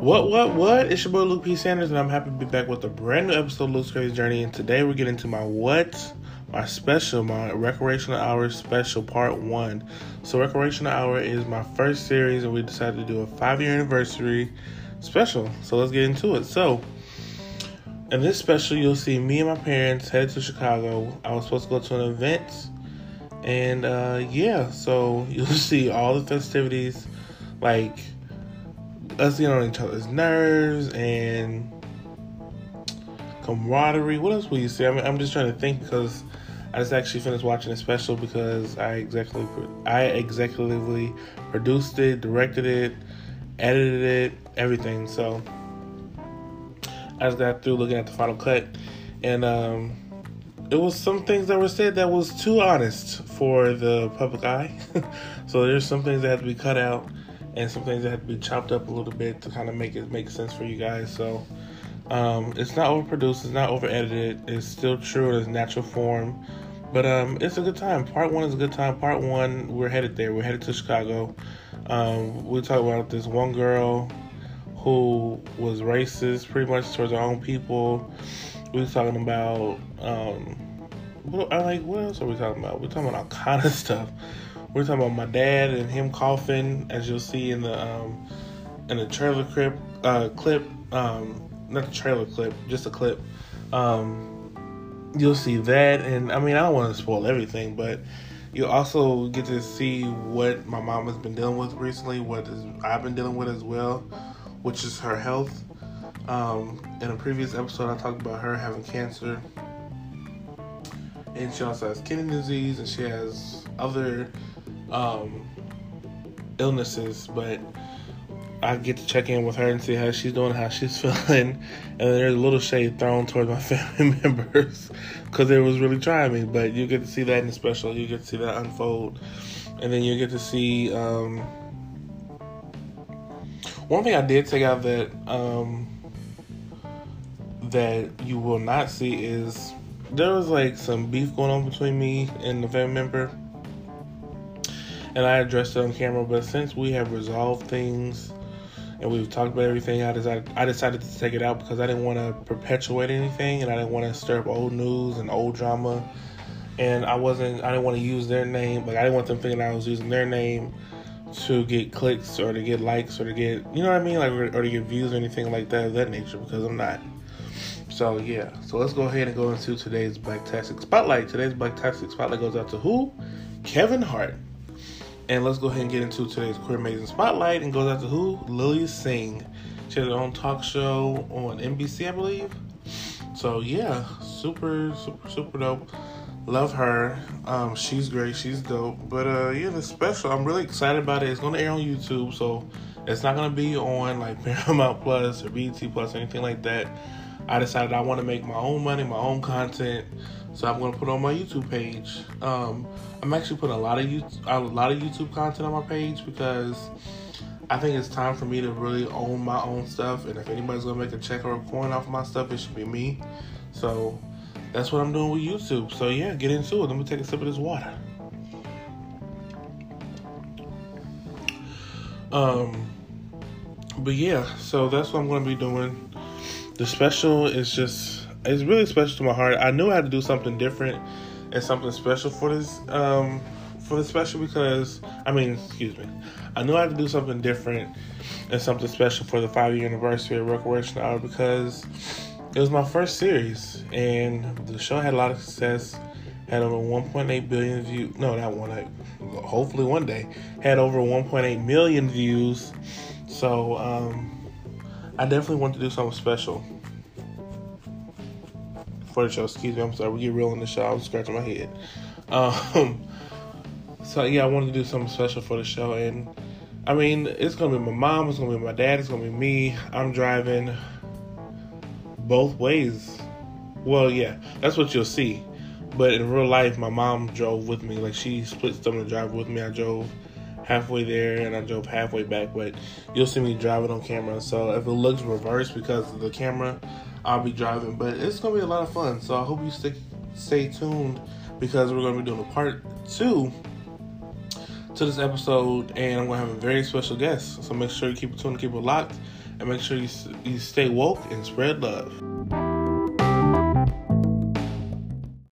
What, what, what? It's your boy Luke P. Sanders, and I'm happy to be back with a brand new episode of Luke's Crazy Journey. And today we're getting to my what, my special, my Recreational Hour special part one. So, Recreational Hour is my first series, and we decided to do a five year anniversary special. So, let's get into it. So, in this special, you'll see me and my parents headed to Chicago. I was supposed to go to an event, and uh, yeah, so you'll see all the festivities, like us getting on each other's nerves and camaraderie. What else will you say? I mean, I'm just trying to think because I just actually finished watching a special because I exactly I executively produced it, directed it, edited it, everything. So I just got through looking at the final cut, and um, it was some things that were said that was too honest for the public eye. so there's some things that had to be cut out and some things that have to be chopped up a little bit to kind of make it make sense for you guys. So um, it's not overproduced, it's not over edited, it's still true in its natural form. But um, it's a good time. Part one is a good time. Part one, we're headed there. We're headed to Chicago. Um, we talk about this one girl who was racist pretty much towards her own people. We was talking about um, what, I like. What else are we talking about? We're talking about all kind of stuff. We're talking about my dad and him coughing, as you'll see in the um, in the trailer clip. Uh, clip, um, not the trailer clip, just a clip. Um, you'll see that, and I mean, I don't want to spoil everything, but you also get to see what my mom has been dealing with recently, what is, I've been dealing with as well, which is her health. Um, in a previous episode, I talked about her having cancer, and she also has kidney disease, and she has other um, illnesses, but I get to check in with her and see how she's doing, how she's feeling, and there's a little shade thrown towards my family members because it was really trying me. But you get to see that in the special, you get to see that unfold, and then you get to see. Um, one thing I did take out that um, that you will not see is there was like some beef going on between me and the family member and I addressed it on camera. But since we have resolved things and we've talked about everything, I decided I decided to take it out because I didn't want to perpetuate anything, and I didn't want to stir up old news and old drama. And I wasn't I didn't want to use their name, like I didn't want them thinking I was using their name to get clicks or to get likes or to get you know what I mean, like or, to get views or anything like that of that nature because I'm not. So yeah, so let's go ahead and go into today's Black Tastic Spotlight. Today's Black Tastic Spotlight goes out to who? Kevin Hart. And let's go ahead and get into today's Queer Amazing Spotlight and goes out to who? Lilly Singh. She has her own talk show on NBC, I believe. So yeah, super, super, super dope. Love her. Um, she's great. She's dope. But uh, yeah, the special. I'm really excited about it. It's gonna air on YouTube, so it's not gonna be on like Paramount Plus or BET Plus or anything like that. I decided I want to make my own money, my own content. So I'm gonna put on my YouTube page. Um, I'm actually putting a lot of YouTube, a lot of YouTube content on my page because I think it's time for me to really own my own stuff. And if anybody's gonna make a check or a coin off of my stuff, it should be me. So that's what I'm doing with YouTube. So yeah, get into it. Let me take a sip of this water. Um, but yeah, so that's what I'm gonna be doing. The special is just it's really special to my heart. I knew I had to do something different and something special for this um, for the special because I mean, excuse me, I knew I had to do something different and something special for the five year anniversary of Recreation Hour because it was my first series and the show had a lot of success. Had over 1.8 billion views. No, not one. Hopefully one day had over 1.8 million views. So um, I definitely want to do something special for the show. Excuse me, I'm sorry. We get real in the show. I'm scratching my head. Um, so yeah, I wanted to do something special for the show, and I mean, it's gonna be my mom, it's gonna be my dad, it's gonna be me. I'm driving both ways. Well, yeah, that's what you'll see. But in real life, my mom drove with me. Like she split the drive with me. I drove halfway there and I drove halfway back. But you'll see me driving on camera. So if it looks reversed because of the camera, I'll be driving. But it's gonna be a lot of fun. So I hope you stick, stay tuned because we're gonna be doing a part two to this episode, and I'm gonna have a very special guest. So make sure you keep it tuned, keep it locked. and make sure you you stay woke and spread love.